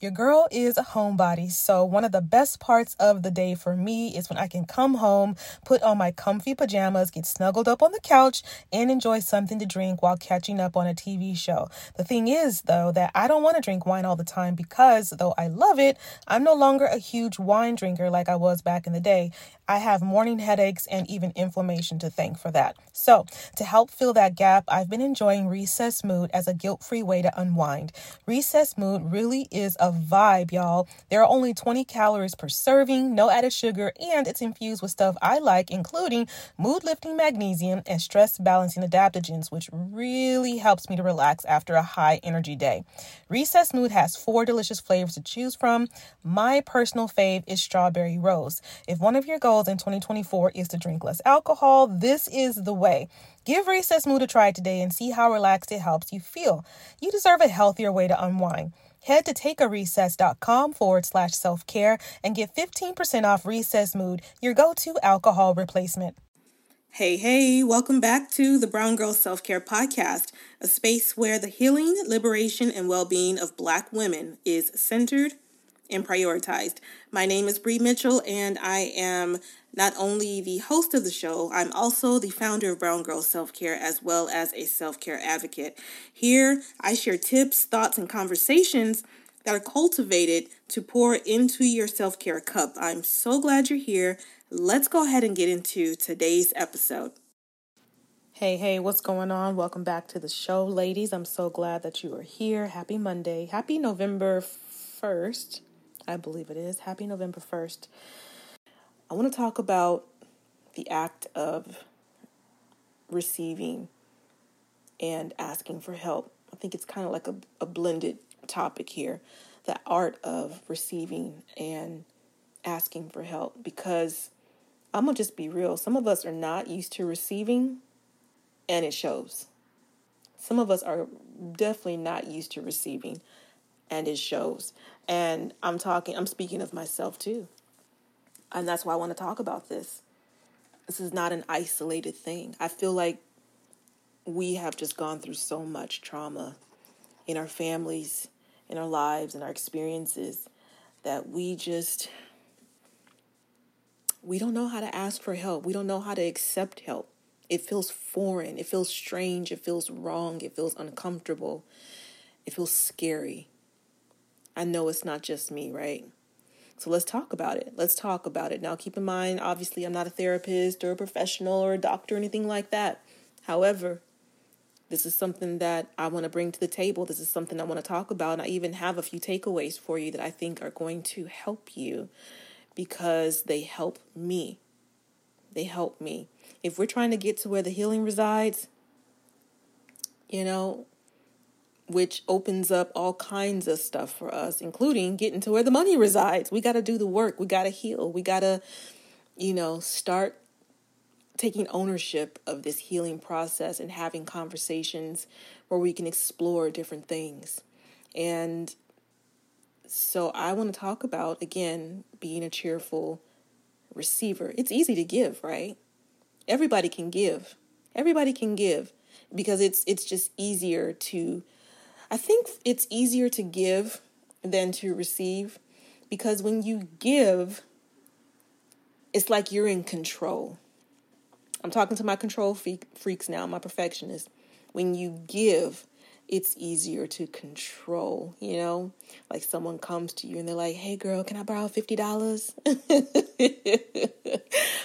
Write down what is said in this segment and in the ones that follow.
Your girl is a homebody, so one of the best parts of the day for me is when I can come home, put on my comfy pajamas, get snuggled up on the couch, and enjoy something to drink while catching up on a TV show. The thing is, though, that I don't want to drink wine all the time because, though I love it, I'm no longer a huge wine drinker like I was back in the day. I have morning headaches and even inflammation to thank for that. So, to help fill that gap, I've been enjoying Recess Mood as a guilt free way to unwind. Recess Mood really is a vibe, y'all. There are only 20 calories per serving, no added sugar, and it's infused with stuff I like, including mood lifting magnesium and stress balancing adaptogens, which really helps me to relax after a high energy day. Recess Mood has four delicious flavors to choose from. My personal fave is strawberry rose. If one of your goals in 2024 is to drink less alcohol, this is the way. Give Recess Mood a try today and see how relaxed it helps you feel. You deserve a healthier way to unwind. Head to takearecess.com forward slash self care and get 15% off Recess Mood, your go to alcohol replacement. Hey, hey, welcome back to the Brown Girl Self Care Podcast, a space where the healing, liberation, and well being of Black women is centered and prioritized. My name is Bre Mitchell, and I am not only the host of the show, I'm also the founder of Brown Girl Self Care as well as a self care advocate. Here, I share tips, thoughts, and conversations that are cultivated to pour into your self care cup. I'm so glad you're here. Let's go ahead and get into today's episode. Hey, hey, what's going on? Welcome back to the show, ladies. I'm so glad that you are here. Happy Monday. Happy November 1st. I believe it is. Happy November 1st. I want to talk about the act of receiving and asking for help. I think it's kind of like a, a blended topic here the art of receiving and asking for help because I'm going to just be real. Some of us are not used to receiving and it shows. Some of us are definitely not used to receiving and it shows. And I'm talking, I'm speaking of myself too. And that's why I want to talk about this. This is not an isolated thing. I feel like we have just gone through so much trauma in our families, in our lives, in our experiences that we just we don't know how to ask for help. We don't know how to accept help. It feels foreign. It feels strange. It feels wrong. It feels uncomfortable. It feels scary. I know it's not just me, right? So let's talk about it. Let's talk about it. Now, keep in mind, obviously, I'm not a therapist or a professional or a doctor or anything like that. However, this is something that I want to bring to the table. This is something I want to talk about. And I even have a few takeaways for you that I think are going to help you because they help me. They help me. If we're trying to get to where the healing resides, you know, which opens up all kinds of stuff for us, including getting to where the money resides. We got to do the work. We got to heal. We got to, you know, start taking ownership of this healing process and having conversations where we can explore different things. And so I want to talk about, again, being a cheerful receiver. It's easy to give, right? Everybody can give. Everybody can give because it's it's just easier to I think it's easier to give than to receive because when you give, it's like you're in control. I'm talking to my control freaks now, my perfectionists. When you give, it's easier to control, you know? Like someone comes to you and they're like, hey girl, can I borrow $50?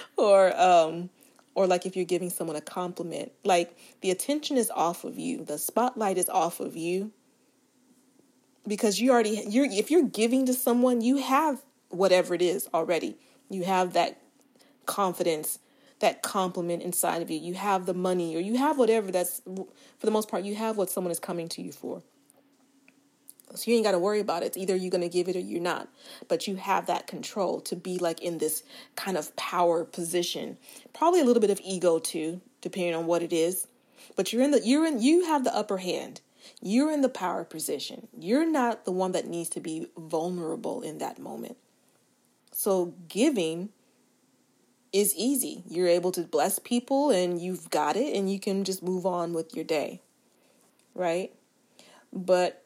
or, um, or like if you're giving someone a compliment, like the attention is off of you, the spotlight is off of you because you already you're if you're giving to someone, you have whatever it is already. You have that confidence, that compliment inside of you. You have the money or you have whatever that's for the most part you have what someone is coming to you for. So you ain't got to worry about it. It's either you're going to give it or you're not. But you have that control to be like in this kind of power position. Probably a little bit of ego too, depending on what it is. But you're in the you're in you have the upper hand. You're in the power position. You're not the one that needs to be vulnerable in that moment. So giving is easy. You're able to bless people and you've got it and you can just move on with your day. Right? But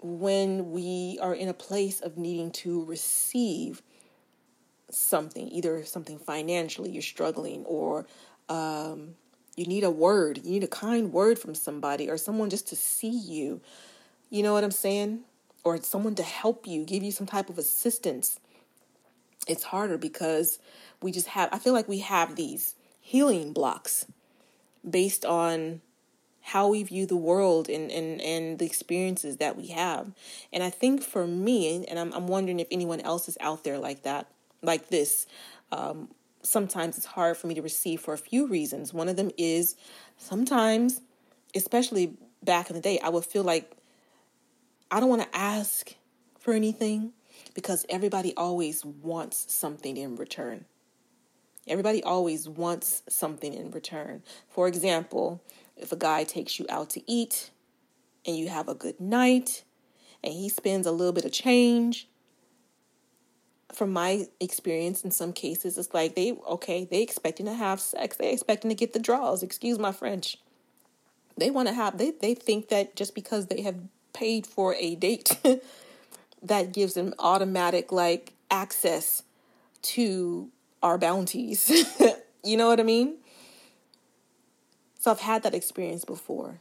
when we are in a place of needing to receive something, either something financially you're struggling, or um, you need a word, you need a kind word from somebody, or someone just to see you. You know what I'm saying? Or someone to help you, give you some type of assistance. It's harder because we just have, I feel like we have these healing blocks based on how we view the world and, and, and the experiences that we have. And I think for me, and I'm, I'm wondering if anyone else is out there like that, like this, um, sometimes it's hard for me to receive for a few reasons. One of them is sometimes, especially back in the day, I would feel like I don't want to ask for anything because everybody always wants something in return. Everybody always wants something in return. For example, if a guy takes you out to eat and you have a good night and he spends a little bit of change, from my experience in some cases, it's like they okay, they expecting to have sex, they expecting to get the draws, excuse my French. They want to have they they think that just because they have paid for a date that gives them automatic like access to our bounties. you know what I mean? So I've had that experience before.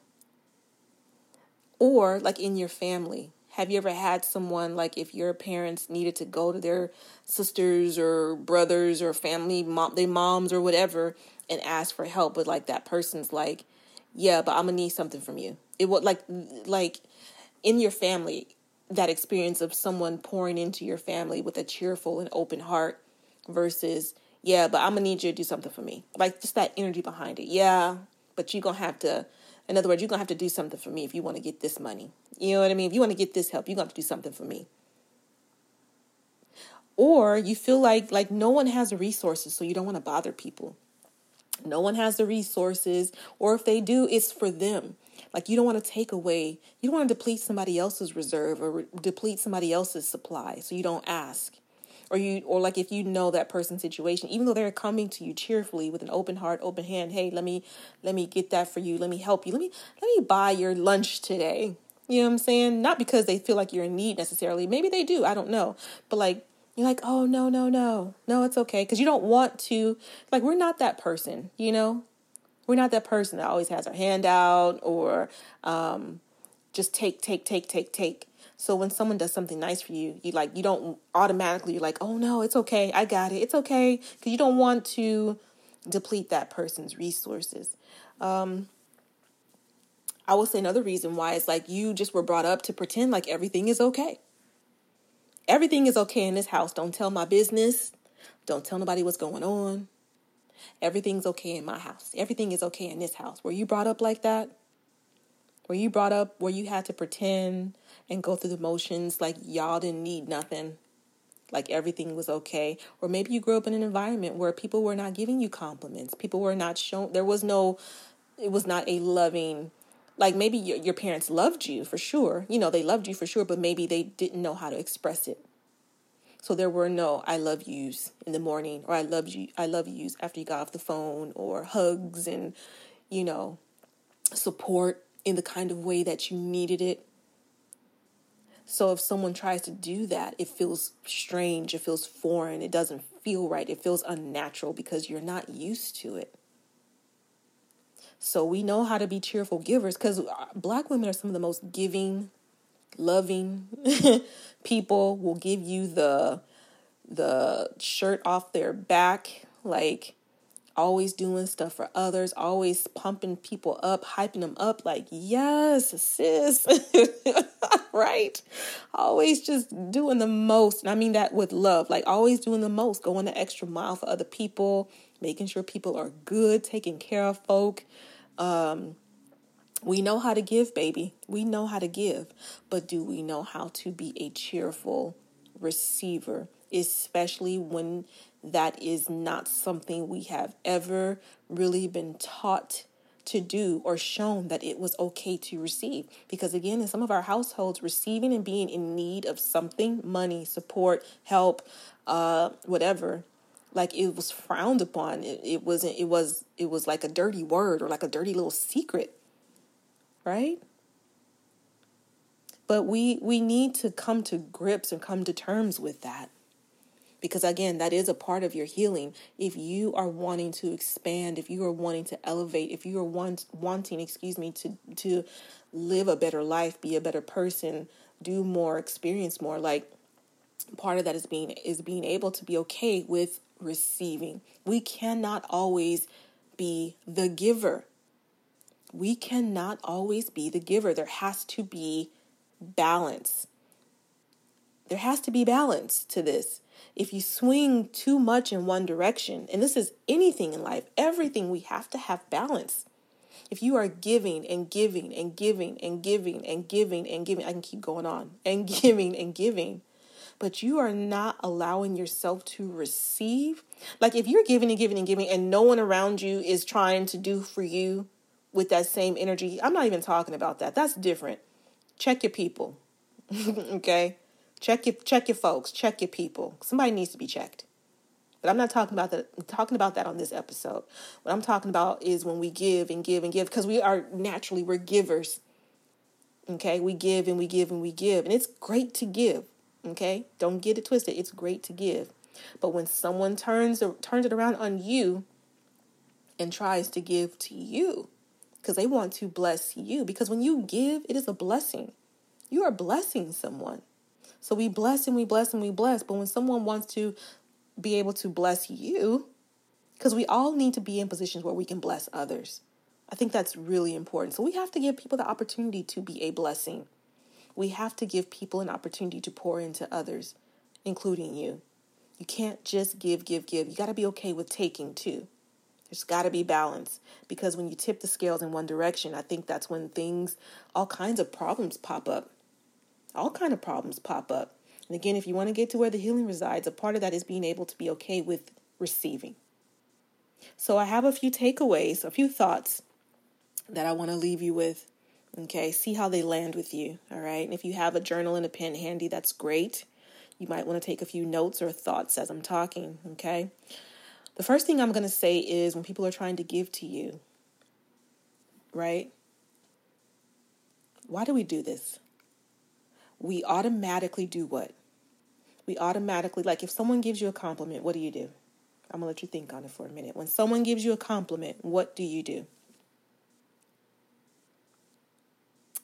Or like in your family. Have you ever had someone like if your parents needed to go to their sisters or brothers or family mom their moms or whatever and ask for help but like that person's like, "Yeah, but I'm to need something from you." It would like like in your family that experience of someone pouring into your family with a cheerful and open heart versus yeah, but I'm gonna need you to do something for me. Like just that energy behind it. Yeah, but you're gonna have to in other words you're gonna have to do something for me if you want to get this money. You know what i mean? If you want to get this help you're gonna have to do something for me. Or you feel like like no one has the resources so you don't want to bother people. No one has the resources or if they do it's for them. Like you don't want to take away you don't want to deplete somebody else's reserve or re- deplete somebody else's supply so you don't ask or you or like if you know that person's situation even though they're coming to you cheerfully with an open heart open hand hey let me let me get that for you. Let me help you. Let me let me buy your lunch today. You know what i'm saying? Not because they feel like you're in need necessarily. Maybe they do. I don't know. But like you're like oh no no no. No it's okay. Because you don't want to like we're not that person you know? We're not that person that always has our hand out or um, just take take take take take so when someone does something nice for you, you like you don't automatically you're like, "Oh no, it's okay. I got it. It's okay." Cuz you don't want to deplete that person's resources. Um I will say another reason why is like you just were brought up to pretend like everything is okay. Everything is okay in this house. Don't tell my business. Don't tell nobody what's going on. Everything's okay in my house. Everything is okay in this house. Were you brought up like that? Were you brought up where you had to pretend and go through the motions like y'all didn't need nothing, like everything was okay. Or maybe you grew up in an environment where people were not giving you compliments, people were not shown, there was no, it was not a loving, like maybe your, your parents loved you for sure, you know, they loved you for sure, but maybe they didn't know how to express it. So there were no I love yous in the morning or I love you I love yous after you got off the phone or hugs and you know support in the kind of way that you needed it. So if someone tries to do that, it feels strange, it feels foreign, it doesn't feel right, it feels unnatural because you're not used to it. So we know how to be cheerful givers because uh, black women are some of the most giving, loving people. Will give you the the shirt off their back, like always doing stuff for others, always pumping people up, hyping them up like, yes, sis, right? Always just doing the most. And I mean that with love, like always doing the most, going the extra mile for other people, making sure people are good, taking care of folk. Um, we know how to give, baby. We know how to give, but do we know how to be a cheerful receiver, especially when that is not something we have ever really been taught to do or shown that it was okay to receive. Because again, in some of our households, receiving and being in need of something, money, support, help, uh, whatever, like it was frowned upon. It, it wasn't, it was, it was like a dirty word or like a dirty little secret. Right? But we we need to come to grips and come to terms with that. Because again, that is a part of your healing. If you are wanting to expand, if you are wanting to elevate, if you are want, wanting, excuse me, to to live a better life, be a better person, do more, experience more, like part of that is being is being able to be okay with receiving. We cannot always be the giver. We cannot always be the giver. There has to be balance. There has to be balance to this. If you swing too much in one direction, and this is anything in life, everything, we have to have balance. If you are giving and giving and giving and giving and giving and giving, I can keep going on and giving and giving, but you are not allowing yourself to receive. Like if you're giving and giving and giving, and no one around you is trying to do for you with that same energy, I'm not even talking about that. That's different. Check your people. okay? Check your check your folks, check your people. Somebody needs to be checked. But I'm not talking about that I'm talking about that on this episode. What I'm talking about is when we give and give and give because we are naturally we're givers. Okay? We give and we give and we give. And it's great to give. Okay? Don't get it twisted. It's great to give. But when someone turns turns it around on you and tries to give to you because they want to bless you because when you give, it is a blessing. You are blessing someone. So we bless and we bless and we bless. But when someone wants to be able to bless you, because we all need to be in positions where we can bless others. I think that's really important. So we have to give people the opportunity to be a blessing. We have to give people an opportunity to pour into others, including you. You can't just give, give, give. You got to be okay with taking too. There's got to be balance because when you tip the scales in one direction, I think that's when things, all kinds of problems pop up. All kind of problems pop up. And again, if you want to get to where the healing resides, a part of that is being able to be okay with receiving. So I have a few takeaways, a few thoughts that I want to leave you with Okay, see how they land with you. All right. And if you have a journal and a pen handy, that's great. You might want to take a few notes or thoughts as I'm talking. Okay. The first thing I'm going to say is when people are trying to give to you, right? Why do we do this? We automatically do what? We automatically, like if someone gives you a compliment, what do you do? I'm to let you think on it for a minute. When someone gives you a compliment, what do you do?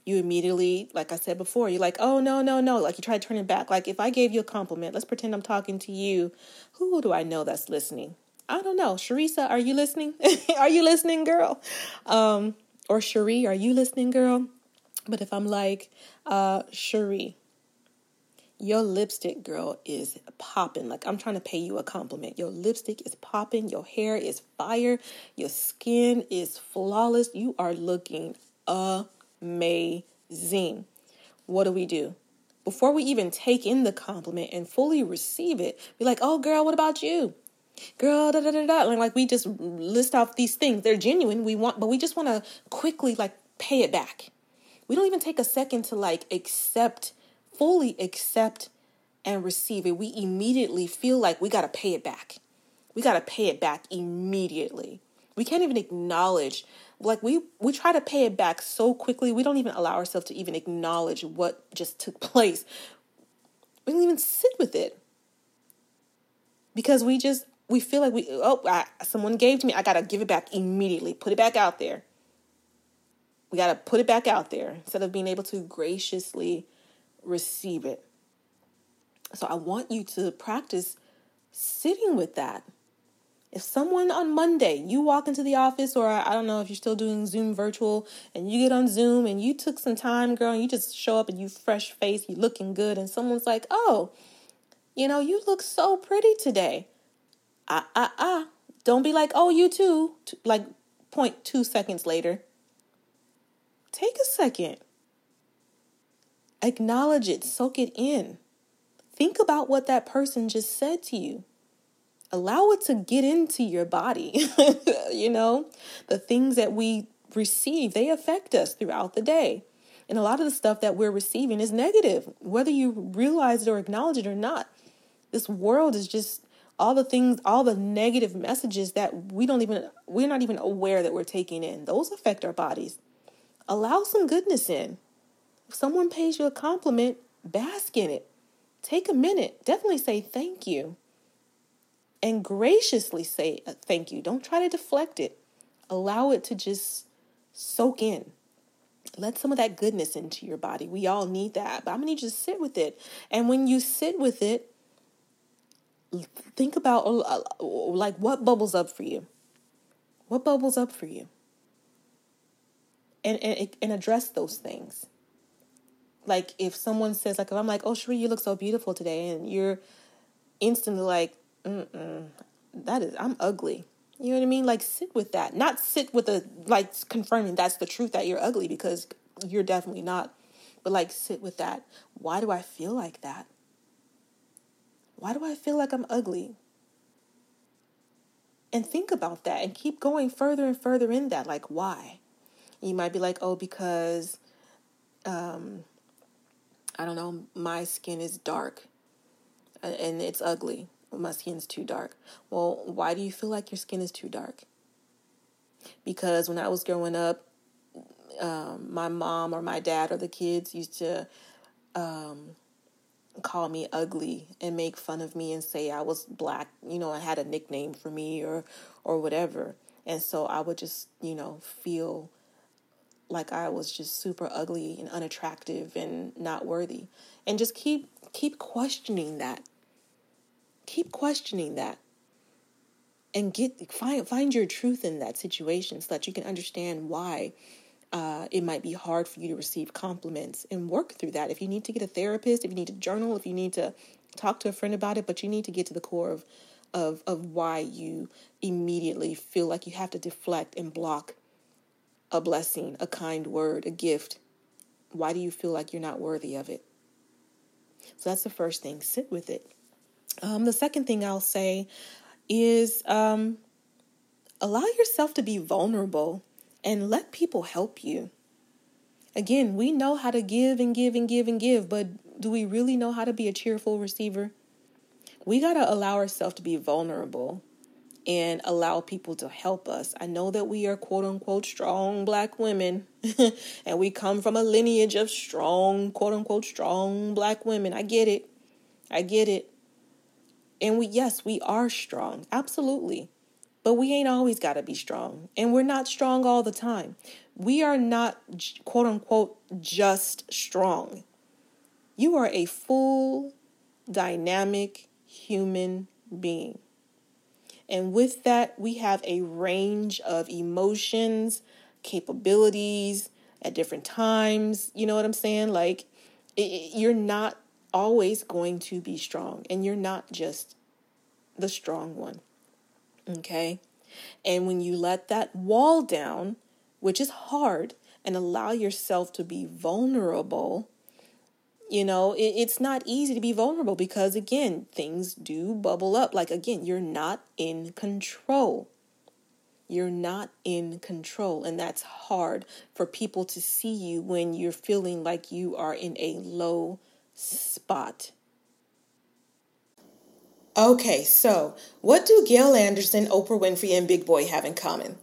you immediately, like I said before, you're like, oh, no, no, no. Like you try to turn it back. Like if I gave you a compliment, let's pretend I'm talking to you. Who do I know that's listening? I don't know. Sharisa, are you listening? are you listening, girl? Um, or Cherie, are you listening, girl? But if I'm like, uh, Cherie, your lipstick, girl, is popping. Like I'm trying to pay you a compliment. Your lipstick is popping. Your hair is fire. Your skin is flawless. You are looking amazing. What do we do? Before we even take in the compliment and fully receive it, be like, oh, girl, what about you? Girl, da da da da. like we just list off these things. They're genuine. We want, but we just want to quickly like pay it back. We don't even take a second to like accept, fully accept and receive it. We immediately feel like we got to pay it back. We got to pay it back immediately. We can't even acknowledge like we we try to pay it back so quickly we don't even allow ourselves to even acknowledge what just took place we don't even sit with it because we just we feel like we oh I, someone gave to me i gotta give it back immediately put it back out there we gotta put it back out there instead of being able to graciously receive it so i want you to practice sitting with that if someone on Monday, you walk into the office, or I don't know if you're still doing Zoom virtual, and you get on Zoom and you took some time, girl, and you just show up and you fresh face, you looking good, and someone's like, oh, you know, you look so pretty today. Ah, ah, ah. Don't be like, oh, you too. Like, point two seconds later. Take a second. Acknowledge it, soak it in. Think about what that person just said to you allow it to get into your body. you know, the things that we receive, they affect us throughout the day. And a lot of the stuff that we're receiving is negative, whether you realize it or acknowledge it or not. This world is just all the things, all the negative messages that we don't even, we're not even aware that we're taking in. Those affect our bodies. Allow some goodness in. If someone pays you a compliment, bask in it. Take a minute. Definitely say thank you. And graciously say thank you. Don't try to deflect it. Allow it to just soak in. Let some of that goodness into your body. We all need that. But I'm going to just sit with it. And when you sit with it, think about uh, like what bubbles up for you. What bubbles up for you? And, and, and address those things. Like if someone says, like if I'm like, oh Cherie, you look so beautiful today, and you're instantly like, mm that is I'm ugly. You know what I mean? Like sit with that. Not sit with a like confirming that's the truth that you're ugly because you're definitely not. But like sit with that. Why do I feel like that? Why do I feel like I'm ugly? And think about that and keep going further and further in that. Like, why? You might be like, oh, because, um, I don't know, my skin is dark and it's ugly my skin's too dark. Well, why do you feel like your skin is too dark? Because when I was growing up, um, my mom or my dad or the kids used to um, call me ugly and make fun of me and say I was black. You know, I had a nickname for me or or whatever. And so I would just, you know, feel like I was just super ugly and unattractive and not worthy. And just keep keep questioning that keep questioning that and get find find your truth in that situation so that you can understand why uh, it might be hard for you to receive compliments and work through that. If you need to get a therapist, if you need to journal, if you need to talk to a friend about it, but you need to get to the core of of of why you immediately feel like you have to deflect and block a blessing, a kind word, a gift. Why do you feel like you're not worthy of it? So that's the first thing. Sit with it. Um, the second thing I'll say is um, allow yourself to be vulnerable and let people help you. Again, we know how to give and give and give and give, but do we really know how to be a cheerful receiver? We got to allow ourselves to be vulnerable and allow people to help us. I know that we are quote unquote strong black women and we come from a lineage of strong, quote unquote, strong black women. I get it. I get it. And we, yes, we are strong, absolutely. But we ain't always got to be strong. And we're not strong all the time. We are not, quote unquote, just strong. You are a full, dynamic human being. And with that, we have a range of emotions, capabilities at different times. You know what I'm saying? Like, it, you're not always going to be strong, and you're not just the strong one. Okay? And when you let that wall down, which is hard, and allow yourself to be vulnerable, you know, it, it's not easy to be vulnerable because, again, things do bubble up. Like, again, you're not in control. You're not in control. And that's hard for people to see you when you're feeling like you are in a low spot. Okay, so what do Gail Anderson, Oprah Winfrey, and Big Boy have in common?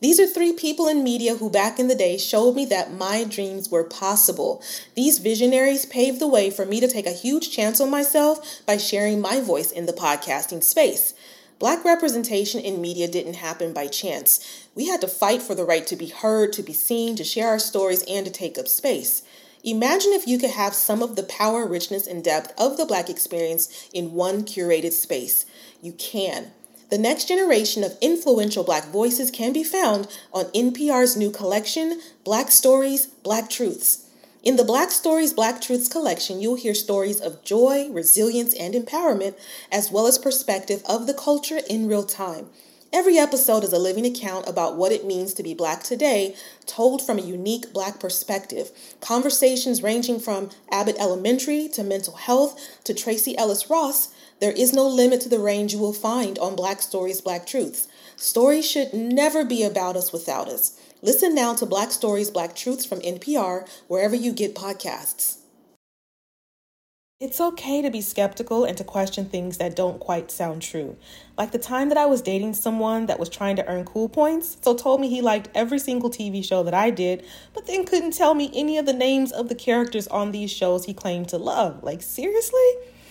These are three people in media who back in the day showed me that my dreams were possible. These visionaries paved the way for me to take a huge chance on myself by sharing my voice in the podcasting space. Black representation in media didn't happen by chance. We had to fight for the right to be heard, to be seen, to share our stories, and to take up space. Imagine if you could have some of the power, richness, and depth of the Black experience in one curated space. You can. The next generation of influential Black voices can be found on NPR's new collection, Black Stories, Black Truths. In the Black Stories, Black Truths collection, you'll hear stories of joy, resilience, and empowerment, as well as perspective of the culture in real time. Every episode is a living account about what it means to be Black today, told from a unique Black perspective. Conversations ranging from Abbott Elementary to mental health to Tracee Ellis Ross, there is no limit to the range you will find on Black Stories, Black Truths. Stories should never be about us without us. Listen now to Black Stories, Black Truths from NPR, wherever you get podcasts. It's okay to be skeptical and to question things that don't quite sound true. Like the time that I was dating someone that was trying to earn cool points, so told me he liked every single TV show that I did, but then couldn't tell me any of the names of the characters on these shows he claimed to love. Like, seriously?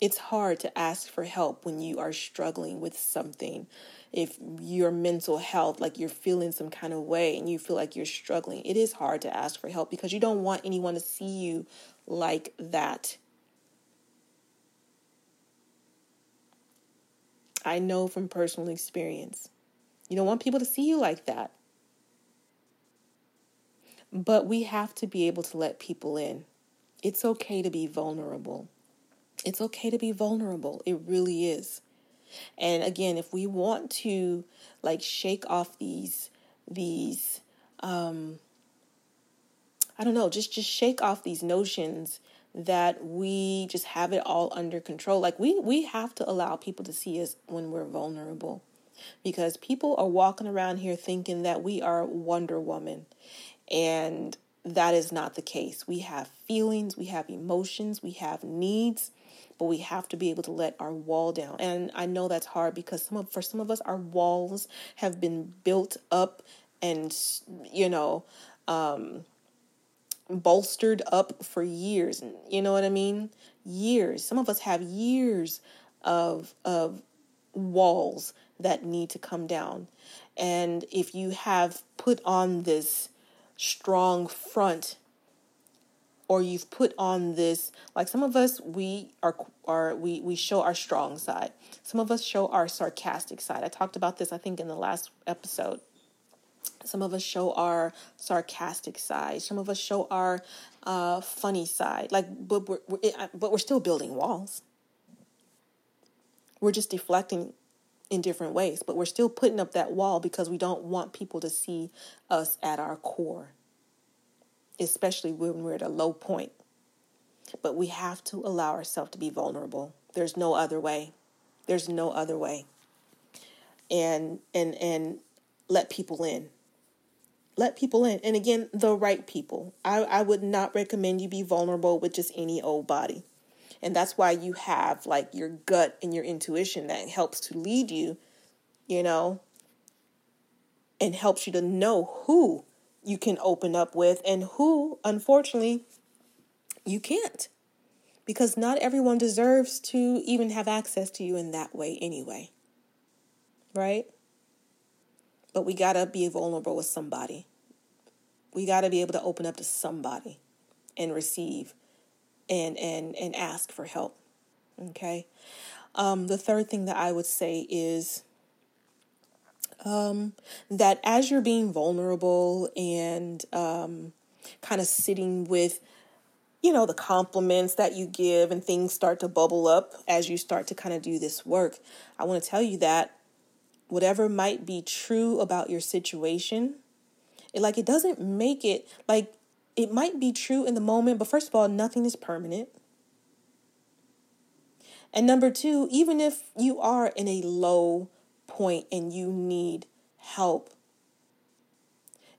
it's hard to ask for help when you are struggling with something. If your mental health, like you're feeling some kind of way and you feel like you're struggling, it is hard to ask for help because you don't want anyone to see you like that. I know from personal experience. You don't want people to see you like that. But we have to be able to let people in. It's okay to be vulnerable. It's okay to be vulnerable. It really is. And again, if we want to like shake off these these um I don't know, just just shake off these notions that we just have it all under control. Like we we have to allow people to see us when we're vulnerable. Because people are walking around here thinking that we are Wonder Woman. And that is not the case. We have feelings, we have emotions, we have needs, but we have to be able to let our wall down. And I know that's hard because some of for some of us our walls have been built up and you know um bolstered up for years. You know what I mean? Years. Some of us have years of of walls that need to come down. And if you have put on this strong front or you've put on this like some of us we are are we we show our strong side. Some of us show our sarcastic side. I talked about this i think in the last episode. Some of us show our sarcastic side. Some of us show our uh, funny side. Like but we're, we're but we're still building walls. We're just deflecting in different ways but we're still putting up that wall because we don't want people to see us at our core especially when we're at a low point. But we have to allow ourselves to be vulnerable. There's no other way. There's no other way. And and and let people in. Let people in. And again, the right people. I, I would not recommend you be vulnerable with just any old body. And that's why you have like your gut and your intuition that helps to lead you, you know, and helps you to know who you can open up with and who, unfortunately, you can't. Because not everyone deserves to even have access to you in that way anyway. Right? But we got to be vulnerable with somebody. We got to be able to open up to somebody and receive and and and ask for help. Okay? Um the third thing that I would say is um, that as you're being vulnerable and um, kind of sitting with, you know, the compliments that you give and things start to bubble up as you start to kind of do this work, I want to tell you that whatever might be true about your situation, it like it doesn't make it like it might be true in the moment, but first of all, nothing is permanent. And number two, even if you are in a low point and you need help,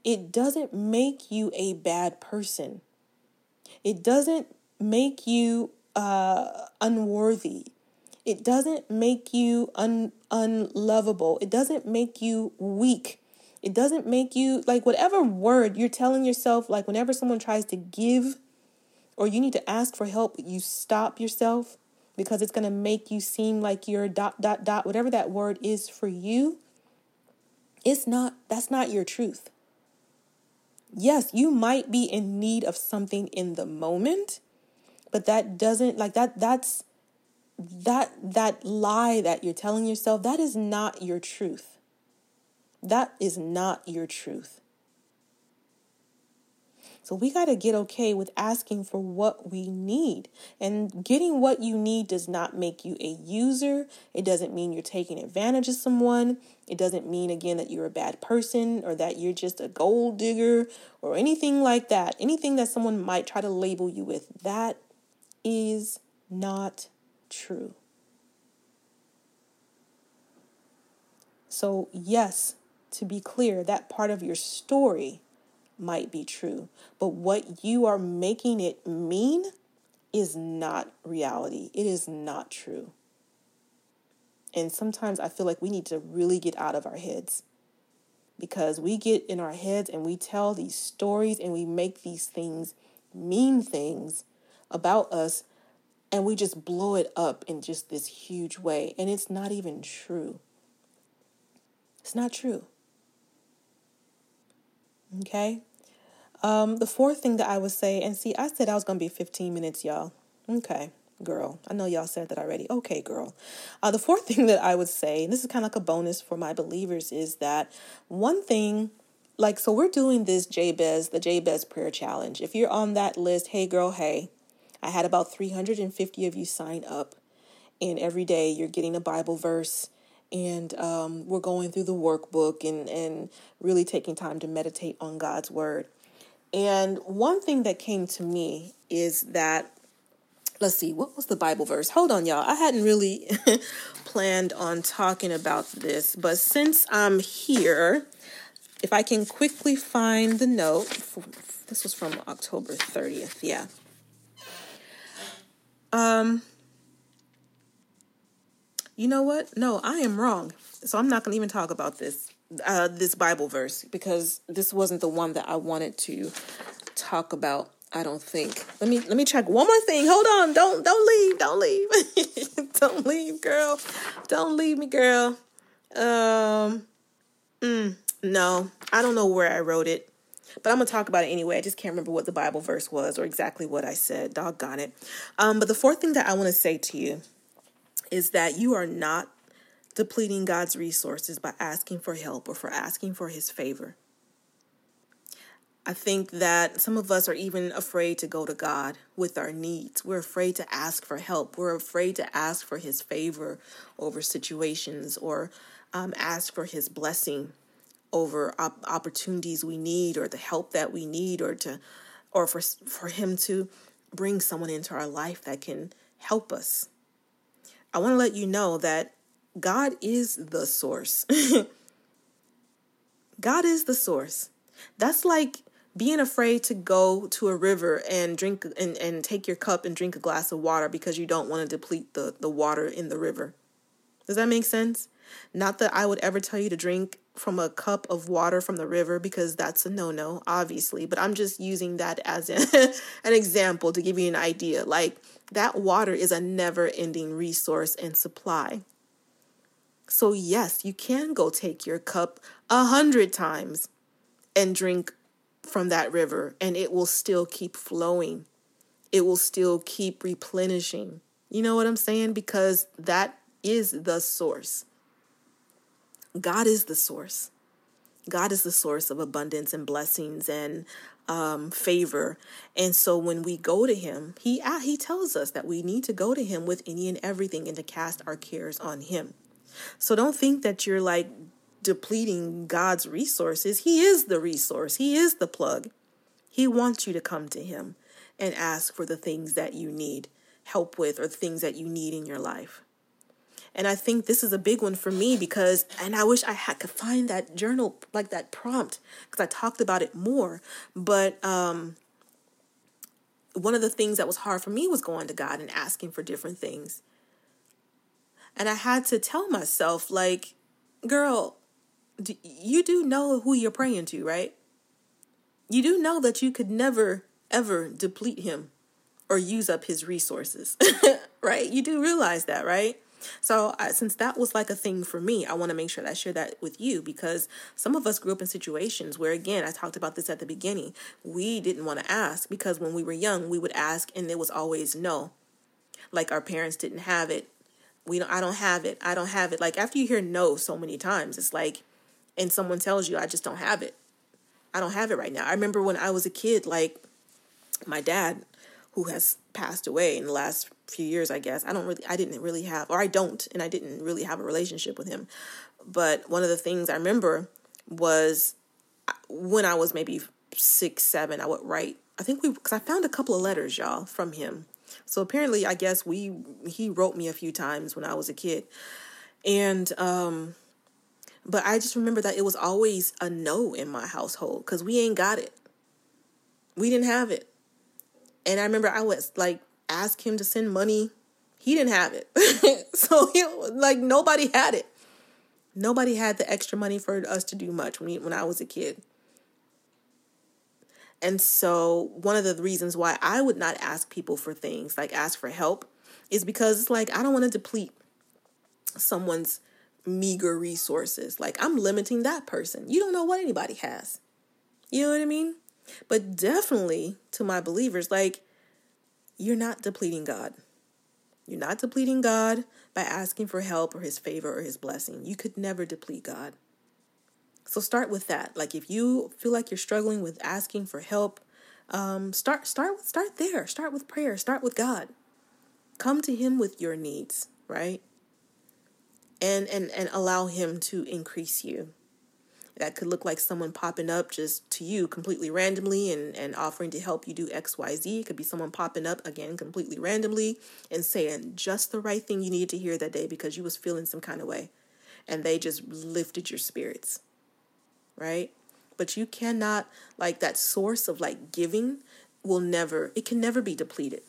it doesn't make you a bad person. It doesn't make you uh, unworthy. It doesn't make you un- unlovable. It doesn't make you weak. It doesn't make you like whatever word you're telling yourself, like whenever someone tries to give or you need to ask for help, you stop yourself because it's going to make you seem like you're dot dot dot whatever that word is for you it's not that's not your truth. Yes you might be in need of something in the moment but that doesn't like that that's that that lie that you're telling yourself that is not your truth that is not your truth so we got to get okay with asking for what we need. And getting what you need does not make you a user. It doesn't mean you're taking advantage of someone. It doesn't mean, again, that you're a bad person or that you're just a gold digger or anything like that. Anything that someone might try to label you with. That is not true. So, yes, to be clear, that part of your story might be true, but what you are making it mean is not reality. It is not true. And sometimes I feel like we need to really get out of our heads because we get in our heads and we tell these stories and we make these things mean things about us and we just blow it up in just this huge way. And it's not even true. It's not true. Okay? Um, the fourth thing that I would say, and see, I said I was going to be 15 minutes, y'all. Okay, girl. I know y'all said that already. Okay, girl. Uh, the fourth thing that I would say, and this is kind of like a bonus for my believers, is that one thing, like, so we're doing this Jabez, the Jabez prayer challenge. If you're on that list, hey, girl, hey, I had about 350 of you sign up, and every day you're getting a Bible verse and um, we're going through the workbook and, and really taking time to meditate on God's word. And one thing that came to me is that, let's see, what was the Bible verse? Hold on, y'all. I hadn't really planned on talking about this, but since I'm here, if I can quickly find the note, this was from October 30th, yeah. Um, you know what? No, I am wrong. So I'm not going to even talk about this uh, this Bible verse because this wasn't the one that I wanted to talk about. I don't think. Let me let me check one more thing. Hold on. Don't don't leave. Don't leave. don't leave, girl. Don't leave me, girl. Um. Mm, no, I don't know where I wrote it, but I'm gonna talk about it anyway. I just can't remember what the Bible verse was or exactly what I said. Doggone it. Um. But the fourth thing that I want to say to you is that you are not depleting God's resources by asking for help or for asking for his favor. I think that some of us are even afraid to go to God with our needs. We're afraid to ask for help. We're afraid to ask for His favor over situations or um, ask for His blessing over op- opportunities we need or the help that we need or to or for for Him to bring someone into our life that can help us. I want to let you know that God is the source. God is the source. That's like being afraid to go to a river and drink and, and take your cup and drink a glass of water because you don't want to deplete the, the water in the river. Does that make sense? Not that I would ever tell you to drink from a cup of water from the river because that's a no no, obviously. But I'm just using that as a, an example to give you an idea. Like that water is a never ending resource and supply. So, yes, you can go take your cup a hundred times and drink from that river, and it will still keep flowing. It will still keep replenishing. You know what I'm saying? Because that is the source. God is the source. God is the source of abundance and blessings and um, favor. And so when we go to Him, He uh, He tells us that we need to go to Him with any and everything and to cast our cares on Him. So don't think that you're like depleting God's resources. He is the resource, He is the plug. He wants you to come to Him and ask for the things that you need help with or things that you need in your life. And I think this is a big one for me because, and I wish I had could find that journal, like that prompt, because I talked about it more. But um, one of the things that was hard for me was going to God and asking for different things. And I had to tell myself, like, girl, you do know who you're praying to, right? You do know that you could never, ever deplete him or use up his resources. right? You do realize that, right? So, uh, since that was like a thing for me, I want to make sure that I share that with you because some of us grew up in situations where, again, I talked about this at the beginning. We didn't want to ask because when we were young, we would ask and it was always no. Like our parents didn't have it. We don't, I don't have it. I don't have it. Like after you hear no so many times, it's like, and someone tells you, I just don't have it. I don't have it right now. I remember when I was a kid, like my dad, who has passed away in the last few years, I guess. I don't really, I didn't really have, or I don't, and I didn't really have a relationship with him. But one of the things I remember was uh, when I was maybe six, seven, I would write. I think we, because I found a couple of letters, y'all, from him. So apparently, I guess we, he wrote me a few times when I was a kid. And, um, but I just remember that it was always a no in my household because we ain't got it. We didn't have it. And I remember I was like, ask him to send money. He didn't have it. so, he, like, nobody had it. Nobody had the extra money for us to do much when, he, when I was a kid. And so, one of the reasons why I would not ask people for things, like ask for help, is because it's like I don't want to deplete someone's meager resources. Like I'm limiting that person. You don't know what anybody has. You know what I mean? But definitely to my believers, like you're not depleting God. You're not depleting God by asking for help or his favor or his blessing. You could never deplete God. So start with that. Like if you feel like you're struggling with asking for help, um, start start start there. Start with prayer. Start with God. Come to him with your needs, right? and and and allow him to increase you that could look like someone popping up just to you completely randomly and, and offering to help you do xyz it could be someone popping up again completely randomly and saying just the right thing you needed to hear that day because you was feeling some kind of way. And they just lifted your spirits right? But you cannot like that source of like giving will never it can never be depleted.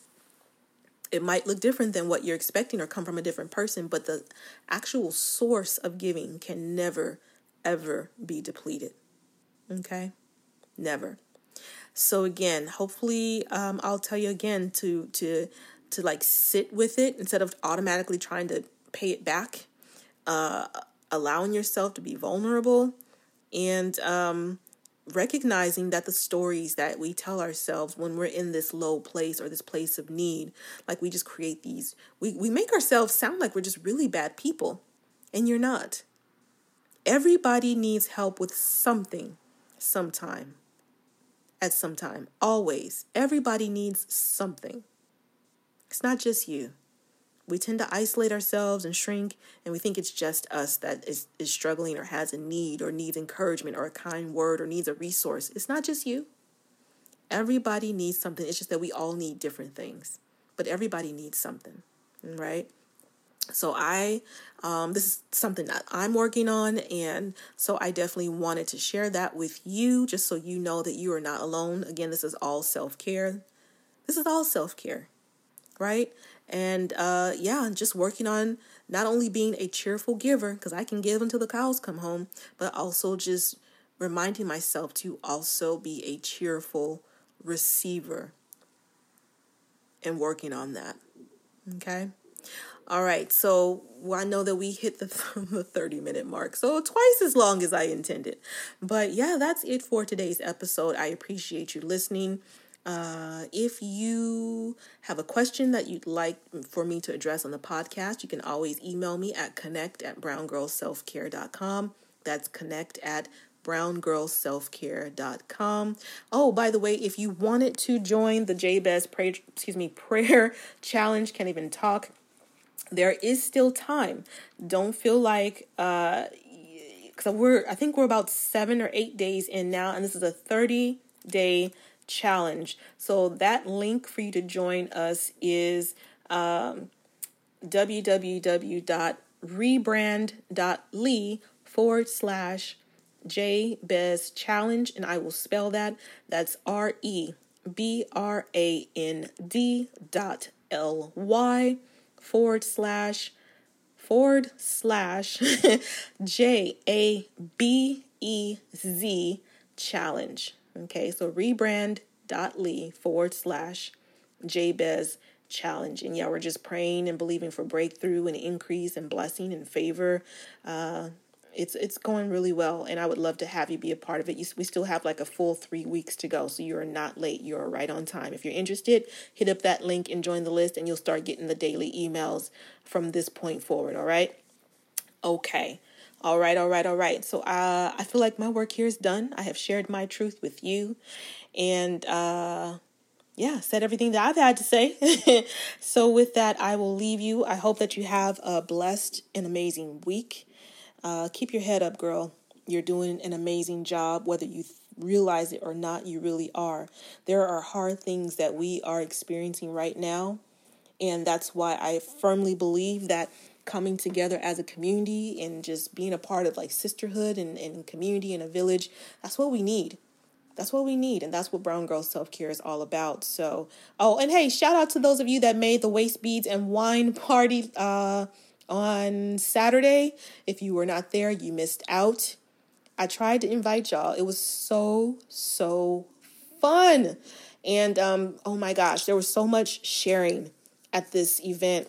It might look different than what you're expecting or come from a different person, but the actual source of giving can never, ever be depleted. Okay? Never. So again, hopefully, um, I'll tell you again to to to like sit with it instead of automatically trying to pay it back. Uh, allowing yourself to be vulnerable and um, recognizing that the stories that we tell ourselves when we're in this low place or this place of need, like we just create these, we, we make ourselves sound like we're just really bad people, and you're not. Everybody needs help with something sometime. At some time, always. Everybody needs something. It's not just you we tend to isolate ourselves and shrink and we think it's just us that is, is struggling or has a need or needs encouragement or a kind word or needs a resource it's not just you everybody needs something it's just that we all need different things but everybody needs something right so i um, this is something that i'm working on and so i definitely wanted to share that with you just so you know that you are not alone again this is all self-care this is all self-care right and uh, yeah, just working on not only being a cheerful giver, because I can give until the cows come home, but also just reminding myself to also be a cheerful receiver and working on that. Okay. All right. So I know that we hit the, the 30 minute mark. So twice as long as I intended. But yeah, that's it for today's episode. I appreciate you listening. Uh, if you have a question that you'd like for me to address on the podcast, you can always email me at connect at browngirlselfcare.com. That's connect at browngirlselfcare.com. Oh, by the way, if you wanted to join the Jabez prayer, excuse me, prayer challenge, can't even talk, there is still time. Don't feel like uh because we're I think we're about seven or eight days in now, and this is a 30 day challenge. So that link for you to join us is um, www.rebrand.ly forward slash Jabez challenge, and I will spell that. That's R E B R A N D dot L Y forward slash forward slash J A B E Z challenge. Okay, so rebrand.ly forward slash Jabez challenge. And yeah, we're just praying and believing for breakthrough and increase and blessing and favor. Uh, it's it's going really well, and I would love to have you be a part of it. You, we still have like a full three weeks to go, so you're not late. You're right on time. If you're interested, hit up that link and join the list, and you'll start getting the daily emails from this point forward. All right. Okay. All right, all right, all right. So uh, I feel like my work here is done. I have shared my truth with you, and uh, yeah, said everything that I've had to say. so with that, I will leave you. I hope that you have a blessed and amazing week. Uh, keep your head up, girl. You're doing an amazing job, whether you realize it or not. You really are. There are hard things that we are experiencing right now, and that's why I firmly believe that coming together as a community and just being a part of like sisterhood and, and community and a village that's what we need that's what we need and that's what brown girl self-care is all about so oh and hey shout out to those of you that made the waist beads and wine party uh on saturday. If you were not there you missed out. I tried to invite y'all. It was so so fun. And um oh my gosh there was so much sharing at this event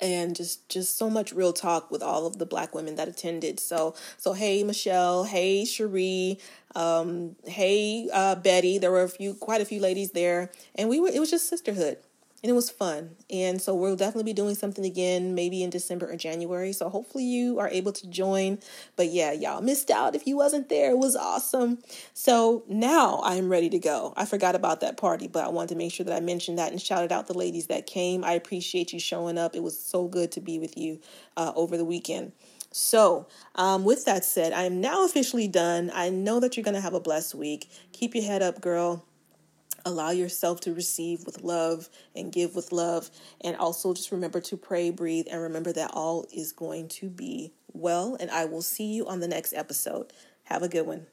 and just just so much real talk with all of the black women that attended. So so hey michelle. Hey cherie. Um, hey uh, betty. There were a few quite a few ladies there. And we were it was just sisterhood and it was fun. And so we'll definitely be doing something again, maybe in December or January. So hopefully you are able to join. But yeah, y'all missed out if you wasn't there. It was awesome. So now I'm ready to go. I forgot about that party, but I wanted to make sure that I mentioned that and shouted out the ladies that came. I appreciate you showing up. It was so good to be with you uh, over the weekend. So, um, with that said, I am now officially done. I know that you're going to have a blessed week. Keep your head up, girl allow yourself to receive with love and give with love. And also just remember to pray, breathe, and remember that all is going to be well. And I will see you on the next episode. Have a good one.